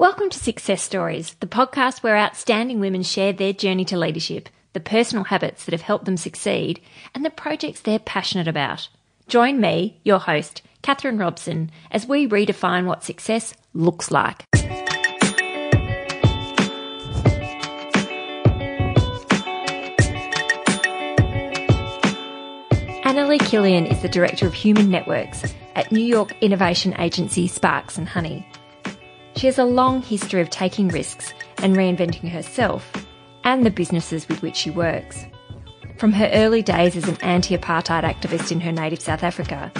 Welcome to Success Stories, the podcast where outstanding women share their journey to leadership, the personal habits that have helped them succeed, and the projects they're passionate about. Join me, your host, Catherine Robson, as we redefine what success looks like. Annalie Killian is the Director of Human Networks at New York innovation agency Sparks and Honey. She has a long history of taking risks and reinventing herself and the businesses with which she works. From her early days as an anti apartheid activist in her native South Africa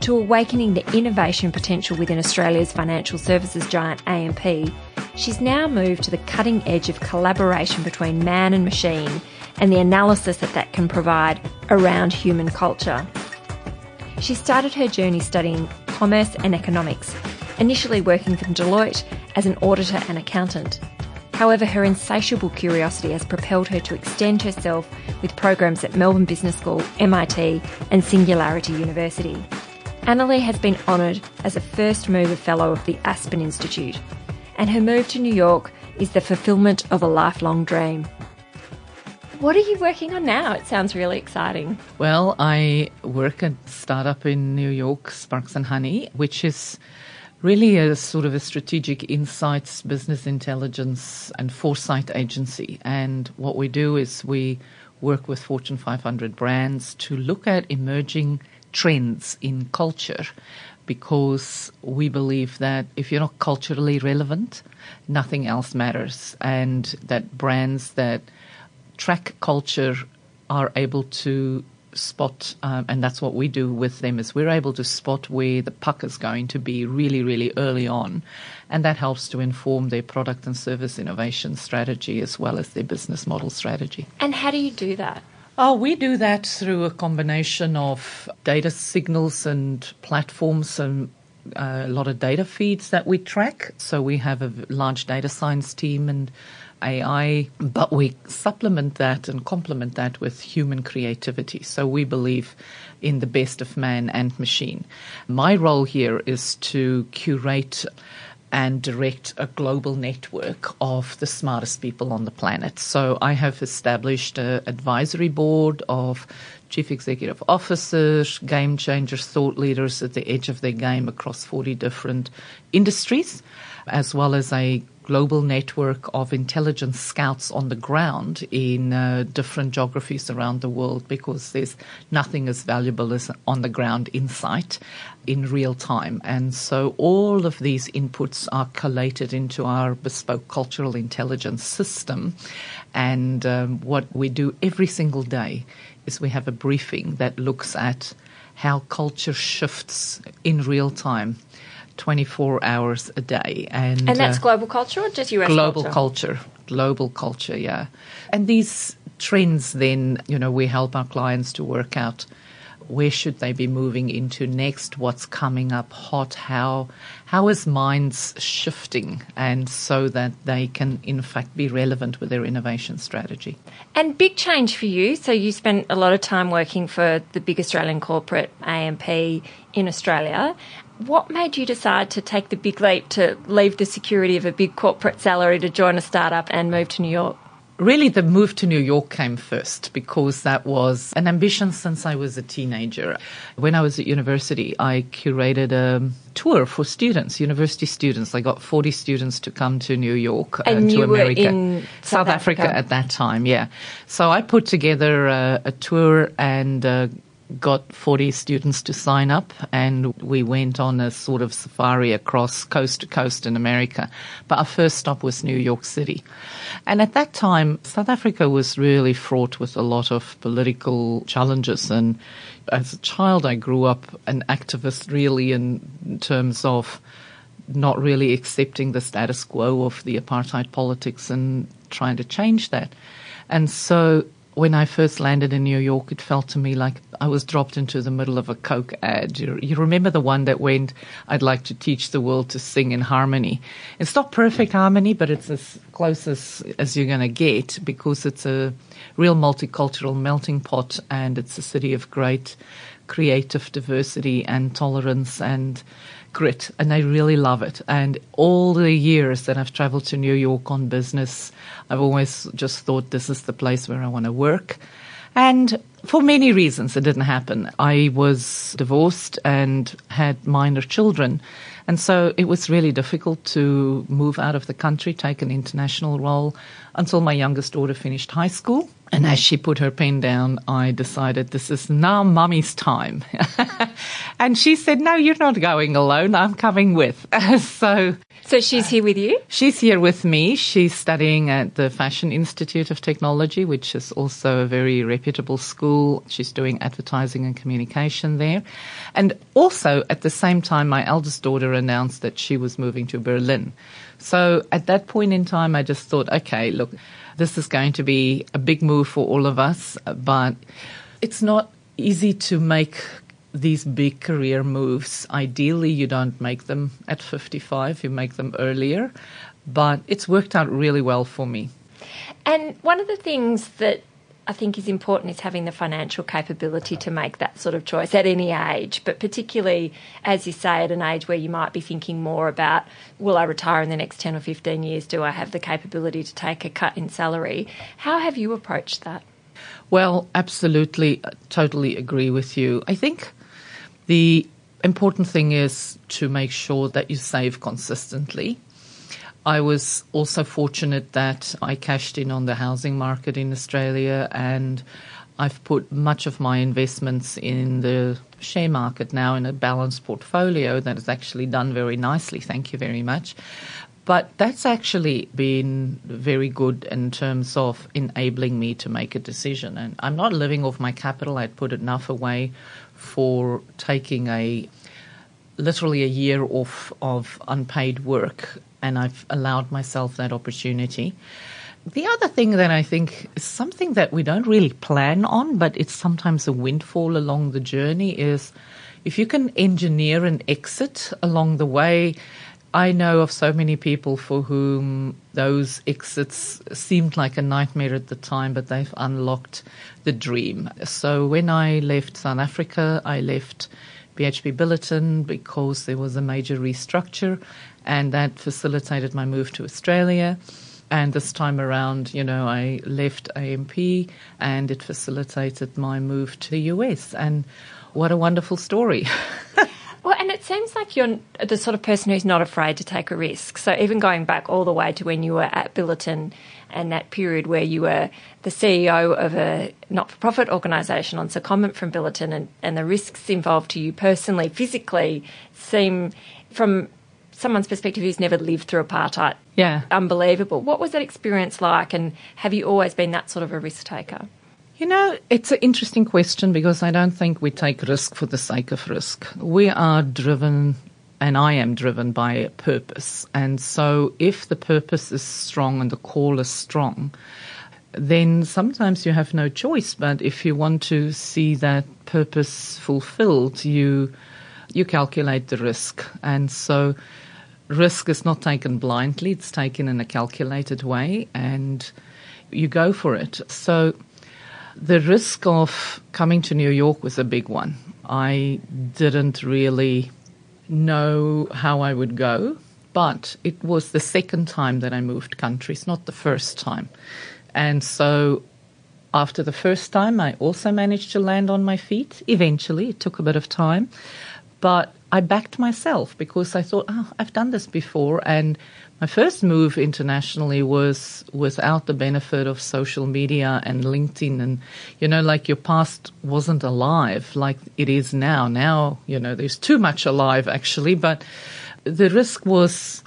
to awakening the innovation potential within Australia's financial services giant AMP, she's now moved to the cutting edge of collaboration between man and machine and the analysis that that can provide around human culture. She started her journey studying commerce and economics, initially working for Deloitte as an auditor and accountant. However, her insatiable curiosity has propelled her to extend herself with programs at Melbourne Business School, MIT, and Singularity University. Annalie has been honoured as a First Mover Fellow of the Aspen Institute, and her move to New York is the fulfilment of a lifelong dream. What are you working on now? It sounds really exciting. Well, I work at a startup in New York, Sparks and Honey, which is really a sort of a strategic insights, business intelligence, and foresight agency. And what we do is we work with Fortune 500 brands to look at emerging trends in culture because we believe that if you're not culturally relevant, nothing else matters. And that brands that track culture are able to spot, um, and that's what we do with them, is we're able to spot where the puck is going to be really, really early on. And that helps to inform their product and service innovation strategy as well as their business model strategy. And how do you do that? Oh, we do that through a combination of data signals and platforms and uh, a lot of data feeds that we track. So we have a large data science team and AI, but we supplement that and complement that with human creativity. So we believe in the best of man and machine. My role here is to curate and direct a global network of the smartest people on the planet. So I have established an advisory board of chief executive officers, game changers, thought leaders at the edge of their game across 40 different industries, as well as a global network of intelligence scouts on the ground in uh, different geographies around the world because there's nothing as valuable as on the ground insight in real time. And so all of these inputs are collated into our bespoke cultural intelligence system. And um, what we do every single day is we have a briefing that looks at how culture shifts in real time 24 hours a day. And, and that's uh, global culture or just US global culture? culture? Global culture, yeah. And these trends then, you know, we help our clients to work out where should they be moving into next, what's coming up hot, how how is minds shifting and so that they can in fact be relevant with their innovation strategy. And big change for you. So you spent a lot of time working for the big Australian corporate AMP in Australia what made you decide to take the big leap to leave the security of a big corporate salary to join a startup and move to New York? Really, the move to New York came first because that was an ambition since I was a teenager. When I was at university, I curated a tour for students, university students. I got 40 students to come to New York uh, and to America. in South, South Africa. Africa. at that time, yeah. So I put together a, a tour and uh, got 40 students to sign up and we went on a sort of safari across coast to coast in America. But our first stop was New York City. And at that time, South Africa was really fraught with a lot of political challenges. And as a child, I grew up an activist really in terms of not really accepting the status quo of the apartheid politics and trying to change that. And so when I first landed in New York, it felt to me like I was dropped into the middle of a Coke ad. You, you, remember the one that went, I'd like to teach the world to sing in harmony. It's not perfect harmony, but it's as close as, as you're going to get because it's a real multicultural melting pot and it's a city of great creative diversity and tolerance and grit and I really love it. And all the years that I've traveled to New York on business, I've always just thought this is the place where I want to work. And for many reasons, it didn't happen. I was divorced and had minor children. And so it was really difficult to move out of the country, take an international role until my youngest daughter finished high school. And as she put her pen down, I decided this is now mummy's time. and she said, No, you're not going alone. I'm coming with. so, so she's here with you? She's here with me. She's studying at the Fashion Institute of Technology, which is also a very reputable school. She's doing advertising and communication there. And also at the same time, my eldest daughter announced that she was moving to Berlin. So at that point in time, I just thought, okay, look, this is going to be a big move for all of us, but it's not easy to make these big career moves. Ideally, you don't make them at 55, you make them earlier, but it's worked out really well for me. And one of the things that I think is important is having the financial capability to make that sort of choice at any age, but particularly, as you say, at an age where you might be thinking more about will I retire in the next 10 or 15 years? Do I have the capability to take a cut in salary? How have you approached that? Well, absolutely, uh, totally agree with you. I think the important thing is to make sure that you save consistently I was also fortunate that I cashed in on the housing market in Australia and I've put much of my investments in the share market now in a balanced portfolio that has actually done very nicely. Thank you very much. But that's actually been very good in terms of enabling me to make a decision. And I'm not living off my capital. I'd put enough away for taking a literally a year off of unpaid work and I've allowed myself that opportunity. The other thing that I think is something that we don't really plan on, but it's sometimes a windfall along the journey is if you can engineer an exit along the way. I know of so many people for whom those exits seemed like a nightmare at the time, but they've unlocked the dream. So when I left South Africa, I left BHP Billiton because there was a major restructure and that facilitated my move to Australia. And this time around, you know, I left AMP and it facilitated my move to the US. And what a wonderful story. Well, and it seems like you're the sort of person who's not afraid to take a risk. So even going back all the way to when you were at Billiton and that period where you were the CEO of a not-for-profit organisation on secondment from Billiton and, and the risks involved to you personally, physically, seem from someone's perspective who's never lived through apartheid. Yeah. Unbelievable. What was that experience like and have you always been that sort of a risk taker? You know, it's an interesting question because I don't think we take risk for the sake of risk. We are driven, and I am driven by a purpose. And so if the purpose is strong and the call is strong, then sometimes you have no choice. But if you want to see that purpose fulfilled, you you calculate the risk. And so risk is not taken blindly, it's taken in a calculated way, and you go for it. So the risk of coming to New York was a big one. I didn't really know how I would go, but it was the second time that I moved countries, not the first time. And so after the first time, I also managed to land on my feet. Eventually, it took a bit of time. But I backed myself because I thought, oh, I've done this before. And my first move internationally was without the benefit of social media and LinkedIn. And, you know, like your past wasn't alive like it is now. Now, you know, there's too much alive actually, but the risk was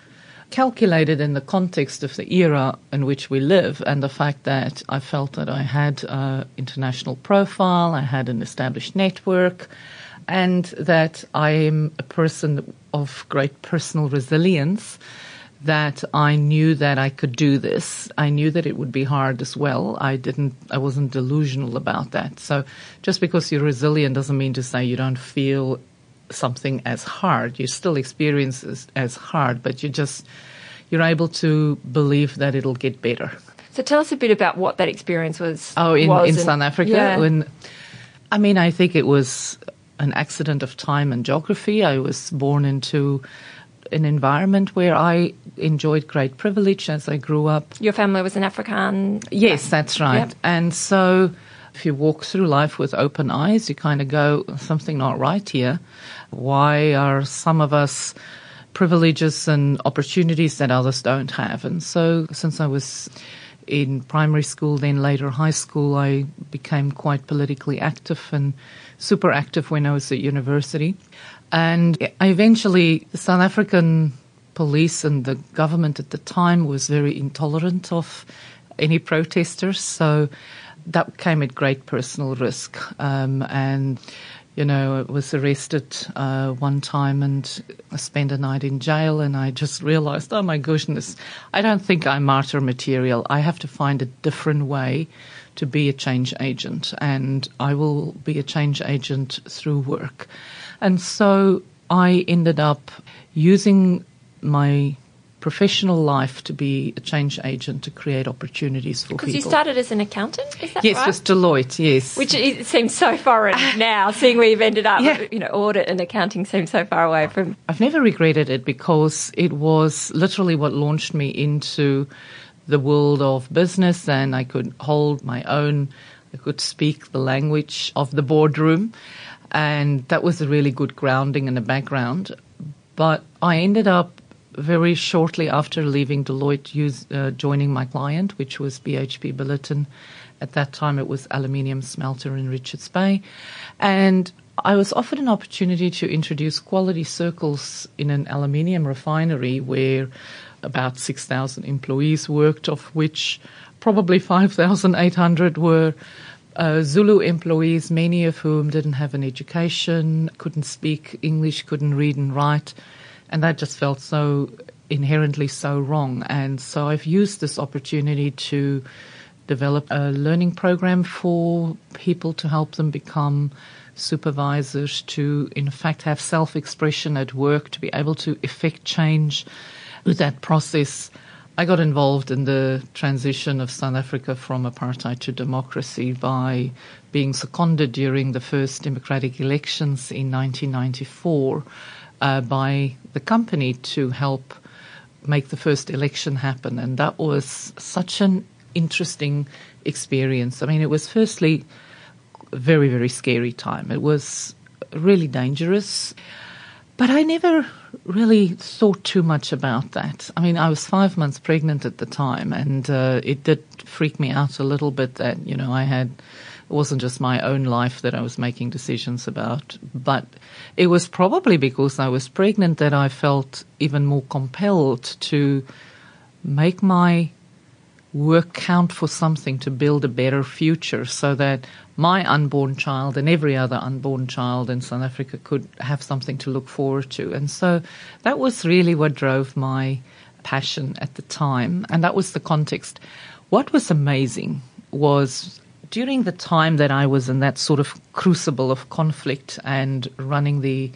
calculated in the context of the era in which we live and the fact that I felt that I had an international profile, I had an established network and that I am a person of great personal resilience. That I knew that I could do this. I knew that it would be hard as well. I didn't, I wasn't delusional about that. So just because you're resilient doesn't mean to say you don't feel something as hard. You still experience it as hard, but you just, you're able to believe that it'll get better. So tell us a bit about what that experience was. Oh, in, was in South Africa? Yeah. When, I mean, I think it was an accident of time and geography. I was born into an environment where I enjoyed great privilege as I grew up. Your family was an African? Yes, that's right. Yep. And so if you walk through life with open eyes, you kind of go, something not right here. Why are some of us privileges and opportunities that others don't have? And so since I was in primary school, then later high school, I became quite politically active and super active when I was at university. And I eventually, the South African police and the government at the time was very intolerant of any protesters. So that came at great personal risk. Um, and, you know, I was arrested uh, one time and I spent a night in jail. And I just realized, oh my goodness, I don't think I'm martyr material. I have to find a different way to be a change agent. And I will be a change agent through work. And so I ended up using my professional life to be a change agent to create opportunities for people. Because you started as an accountant, is that yes, right? with Deloitte, yes. Which it seems so foreign now, seeing where you've ended up. Yeah. You know, audit and accounting seems so far away from. I've never regretted it because it was literally what launched me into the world of business and I could hold my own, I could speak the language of the boardroom. And that was a really good grounding and a background. But I ended up very shortly after leaving Deloitte, use, uh, joining my client, which was BHP Billiton. At that time, it was aluminium smelter in Richards Bay. And I was offered an opportunity to introduce quality circles in an aluminium refinery where about 6,000 employees worked, of which probably 5,800 were uh, Zulu employees, many of whom didn't have an education, couldn't speak English, couldn't read and write. And that just felt so inherently so wrong. And so I've used this opportunity to develop a learning program for people to help them become supervisors, to in fact have self expression at work, to be able to effect change with that process. I got involved in the transition of South Africa from apartheid to democracy by being seconded during the first democratic elections in 1994 uh, by the company to help make the first election happen. And that was such an interesting experience. I mean, it was firstly a very, very scary time. It was really dangerous. But I never really thought too much about that. I mean, I was five months pregnant at the time, and uh, it did freak me out a little bit that, you know, I had, it wasn't just my own life that I was making decisions about, but it was probably because I was pregnant that I felt even more compelled to make my work count for something to build a better future so that my unborn child and every other unborn child in South Africa could have something to look forward to. And so that was really what drove my passion at the time. And that was the context. What was amazing was during the time that I was in that sort of crucible of conflict and running the,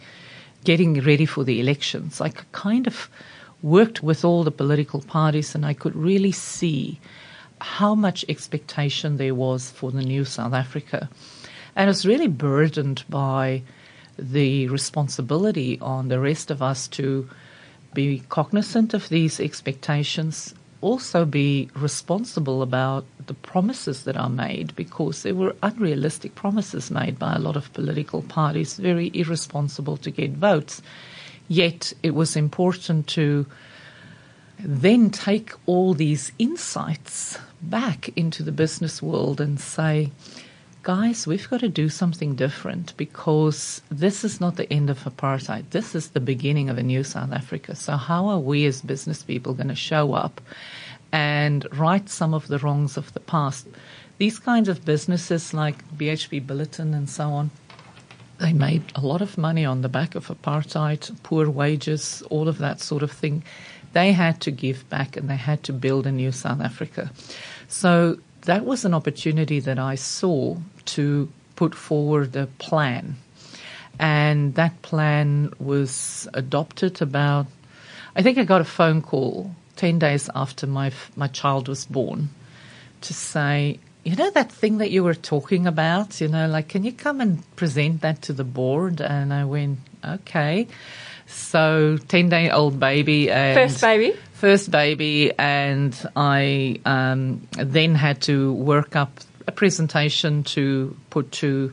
getting ready for the elections, I kind of worked with all the political parties and I could really see how much expectation there was for the new South Africa. And it's really burdened by the responsibility on the rest of us to be cognizant of these expectations, also be responsible about the promises that are made because there were unrealistic promises made by a lot of political parties, very irresponsible to get votes. Yet it was important to then take all these insights back into the business world and say, guys, we've got to do something different because this is not the end of apartheid. This is the beginning of a new South Africa. So, how are we as business people going to show up and right some of the wrongs of the past? These kinds of businesses like BHP Billiton and so on, they made a lot of money on the back of apartheid, poor wages, all of that sort of thing. They had to give back and they had to build a new South Africa. So that was an opportunity that I saw to put forward a plan. And that plan was adopted about, I think I got a phone call 10 days after my, my child was born to say, you know that thing that you were talking about? You know, like, can you come and present that to the board? And I went, okay. So, 10 day old baby. And First baby? First baby. And I um, then had to work up a presentation to put to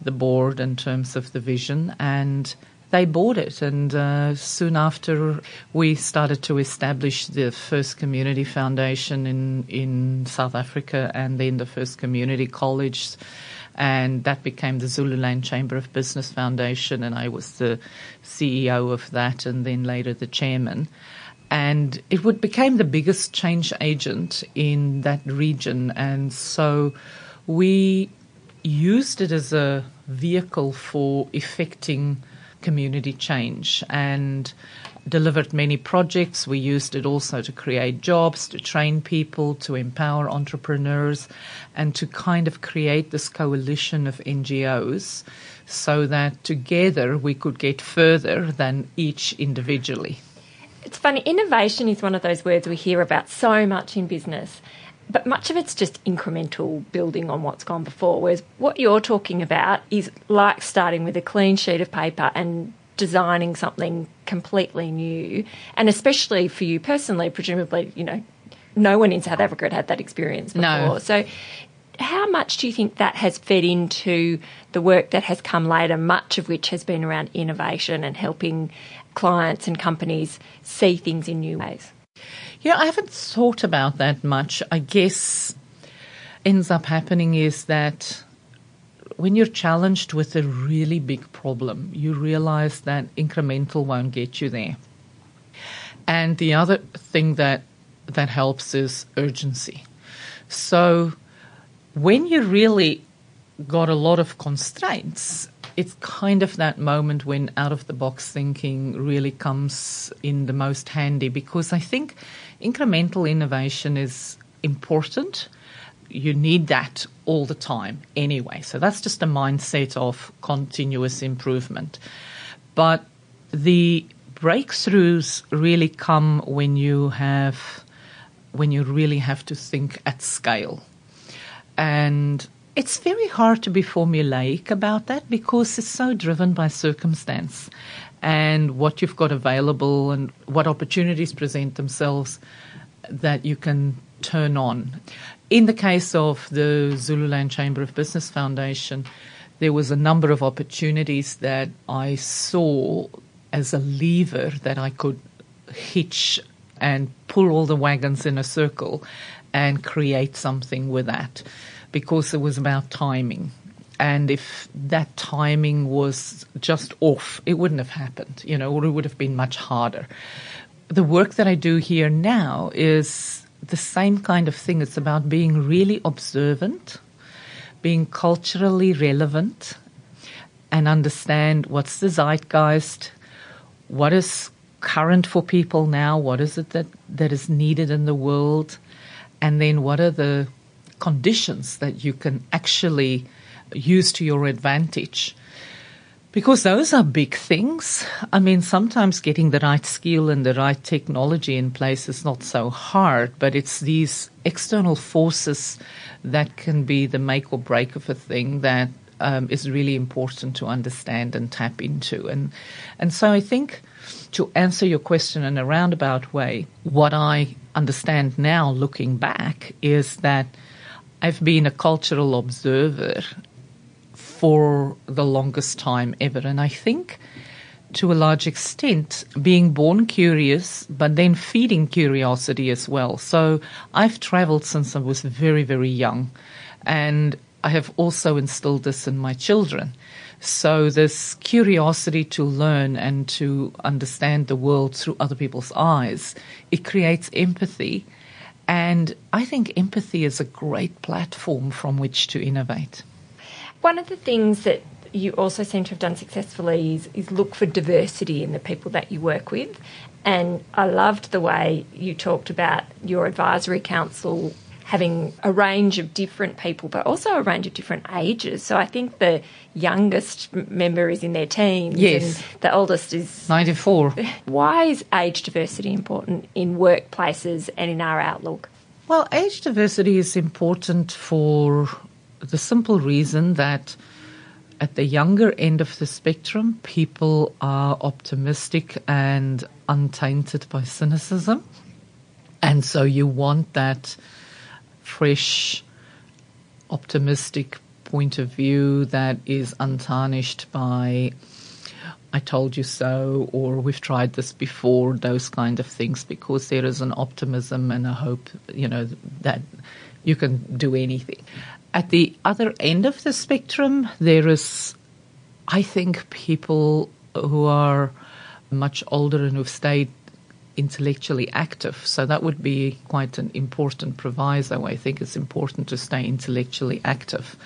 the board in terms of the vision. And they bought it. And uh, soon after, we started to establish the first community foundation in, in South Africa and then the first community college. And that became the Zululand Chamber of Business Foundation. And I was the CEO of that and then later the chairman. And it would, became the biggest change agent in that region. And so we used it as a vehicle for effecting community change and delivered many projects. We used it also to create jobs, to train people, to empower entrepreneurs, and to kind of create this coalition of NGOs so that together we could get further than each individually. It's funny, innovation is one of those words we hear about so much in business. But much of it's just incremental building on what's gone before. Whereas what you're talking about is like starting with a clean sheet of paper and designing something completely new. And especially for you personally, presumably, you know, no one in South Africa had had that experience before. No. So how much do you think that has fed into the work that has come later, much of which has been around innovation and helping clients and companies see things in new ways? Yeah, I haven't thought about that much. I guess ends up happening is that when you're challenged with a really big problem, you realize that incremental won't get you there. And the other thing that that helps is urgency. So when you really got a lot of constraints, it's kind of that moment when out of the box thinking really comes in the most handy because I think incremental innovation is important. You need that all the time anyway. So that's just a mindset of continuous improvement. But the breakthroughs really come when you have when you really have to think at scale. And it's very hard to be formulaic about that because it's so driven by circumstance and what you've got available and what opportunities present themselves that you can turn on. In the case of the Zululand Chamber of Business Foundation, there was a number of opportunities that I saw as a lever that I could hitch and pull all the wagons in a circle and create something with that because it was about timing. And if that timing was just off, it wouldn't have happened, you know, or it would have been much harder. The work that I do here now is the same kind of thing. It's about being really observant, being culturally relevant, and understand what's the zeitgeist, what is current for people now, what is it that, that is needed in the world, and then what are the conditions that you can actually use to your advantage. Because those are big things. I mean, sometimes getting the right skill and the right technology in place is not so hard, but it's these external forces that can be the make or break of a thing that um, is really important to understand and tap into. And, and so I think to answer your question in a roundabout way, what I understand now looking back is that I've been a cultural observer for the longest time ever. And I think to a large extent being born curious, but then feeding curiosity as well. So I've traveled since I was very, very young. And I have also instilled this in my children. So this curiosity to learn and to understand the world through other people's eyes, it creates empathy. And I think empathy is a great platform from which to innovate. One of the things that you also seem to have done successfully is, is look for diversity in the people that you work with. And I loved the way you talked about your advisory council having a range of different people, but also a range of different ages. So I think the youngest member is in their teens, yes. and the oldest is 94. Why is age diversity important in workplaces and in our outlook? Well, age diversity is important for the simple reason that at the younger end of the spectrum, people are optimistic and untainted by cynicism. And so you want that fresh, optimistic point of view that is untarnished by I told you so, or we've tried this before, those kind of things, because there is an optimism and a hope, you know, that you can do anything. At the other end of the spectrum, there is, I think, people who are much older and who've stayed intellectually active. So that would be quite an important proviso. I think it's important to stay intellectually active.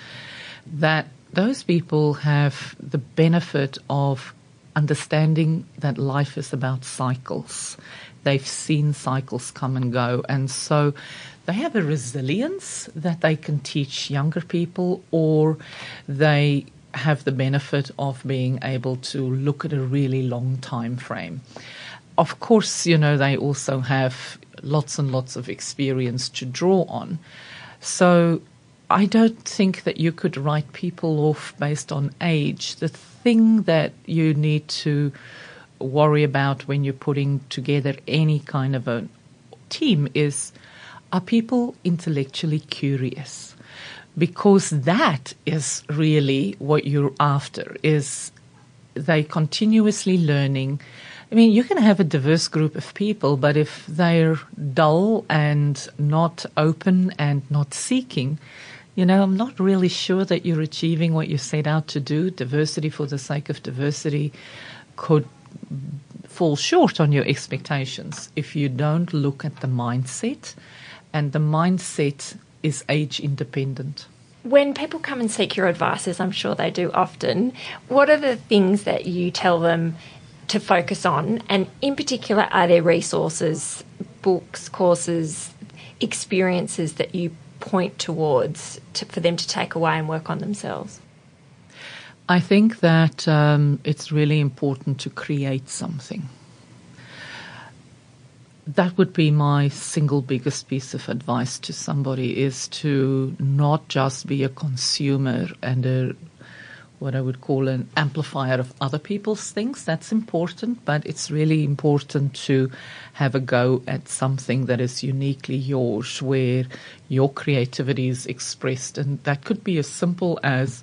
That those people have the benefit of understanding that life is about cycles. They've seen cycles come and go. And so they have a resilience that they can teach younger people, or they have the benefit of being able to look at a really long time frame. Of course, you know, they also have lots and lots of experience to draw on. So I don't think that you could write people off based on age. The thing that you need to worry about when you're putting together any kind of a team is are people intellectually curious? Because that is really what you're after is they continuously learning. I mean, you can have a diverse group of people, but if they're dull and not open and not seeking, you know, I'm not really sure that you're achieving what you set out to do. Diversity for the sake of diversity could fall short on your expectations if you don't look at the mindset, and the mindset is age independent. When people come and seek your advice, as I'm sure they do often, what are the things that you tell them to focus on? And in particular, are there resources, books, courses, experiences that you point towards to, for them to take away and work on themselves? I think that um, it's really important to create something. That would be my single biggest piece of advice to somebody is to not just be a consumer and a what I would call an amplifier of other people's things. That's important, but it's really important to have a go at something that is uniquely yours, where your creativity is expressed. And that could be as simple as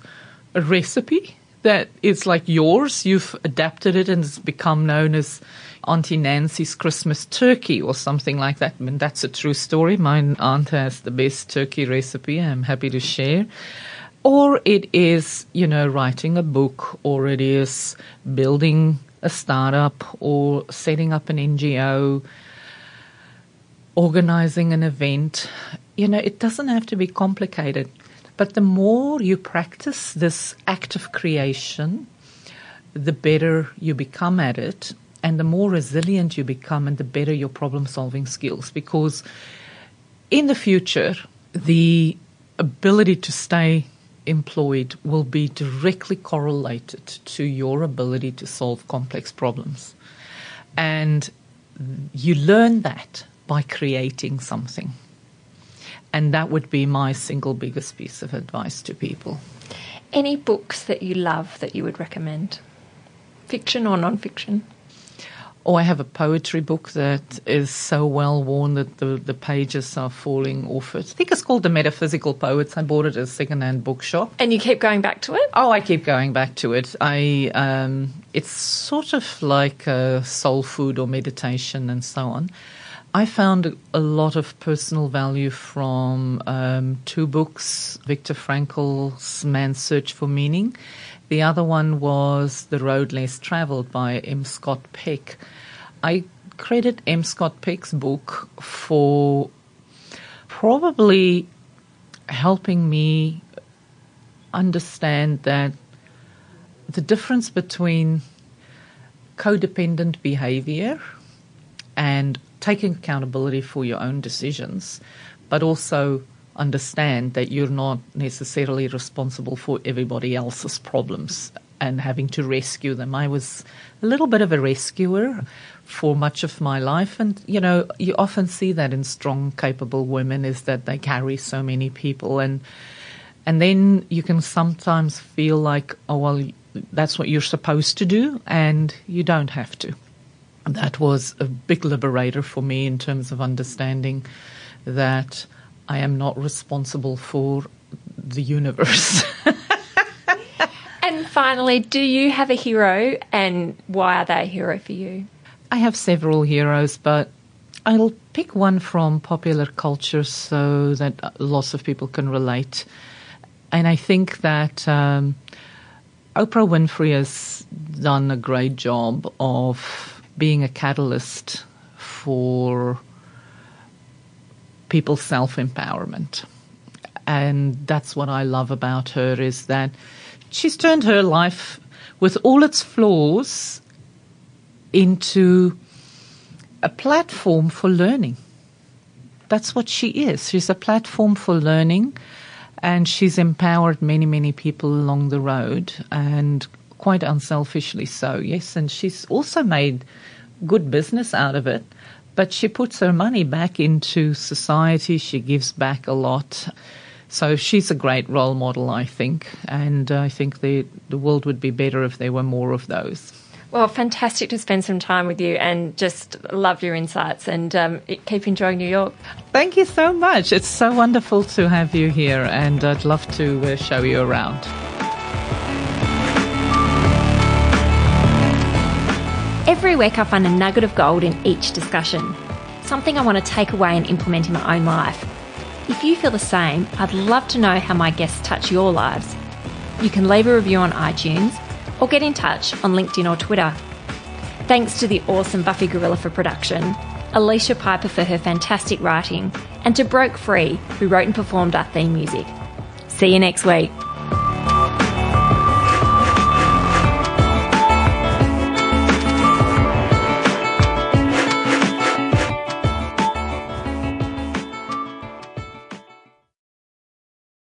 a recipe that is like yours. You've adapted it and it's become known as Auntie Nancy's Christmas turkey or something like that. I mean, that's a true story. My aunt has the best turkey recipe. I'm happy to share or it is, you know, writing a book, or it is building a startup, or setting up an NGO, organizing an event. You know, it doesn't have to be complicated. But the more you practice this act of creation, the better you become at it, and the more resilient you become, and the better your problem solving skills. Because in the future, the ability to stay employed will be directly correlated to your ability to solve complex problems. And you learn that by creating something. And that would be my single biggest piece of advice to people. Any books that you love that you would recommend? Fiction or non fiction? Oh, I have a poetry book that is so well worn that the, the pages are falling off it. I think it's called The Metaphysical Poets. I bought it at a second-hand bookshop. And you keep going back to it? Oh, I keep going back to it. I um, It's sort of like soul food or meditation and so on. I found a lot of personal value from um, two books Viktor Frankl's Man's Search for Meaning the other one was The Road Less Traveled by M. Scott Peck. I credit M. Scott Peck's book for probably helping me understand that the difference between codependent behavior and taking accountability for your own decisions, but also understand that you're not necessarily responsible for everybody else's problems and having to rescue them. I was a little bit of a rescuer for much of my life. And, you know, you often see that in strong, capable women is that they carry so many people. And, and then you can sometimes feel like, oh, well, that's what you're supposed to do, and you don't have to. That was a big liberator for me in terms of understanding that I am not responsible for the universe. and finally, do you have a hero, and why are they a hero for you? I have several heroes, but I'll pick one from popular culture so that lots of people can relate. And I think that um, Oprah Winfrey has done a great job of being a catalyst for people's self empowerment. And that's what I love about her is that she's turned her life with all its flaws into a platform for learning. That's what she is. She's a platform for learning, and she's empowered many, many people along the road, and quite unselfishly so, yes. And she's also made good business out of it, but she puts her money back into society. She gives back a lot. So she's a great role model, I think, and I think the, the world would be better if there were more of those. Well, fantastic to spend some time with you and just love your insights and um, keep enjoying New York. Thank you so much. It's so wonderful to have you here and I'd love to uh, show you around. Every week I find a nugget of gold in each discussion, something I want to take away and implement in my own life. If you feel the same, I'd love to know how my guests touch your lives. You can leave a review on iTunes or get in touch on LinkedIn or Twitter. Thanks to the awesome Buffy Gorilla for production, Alicia Piper for her fantastic writing, and to Broke Free, who wrote and performed our theme music. See you next week.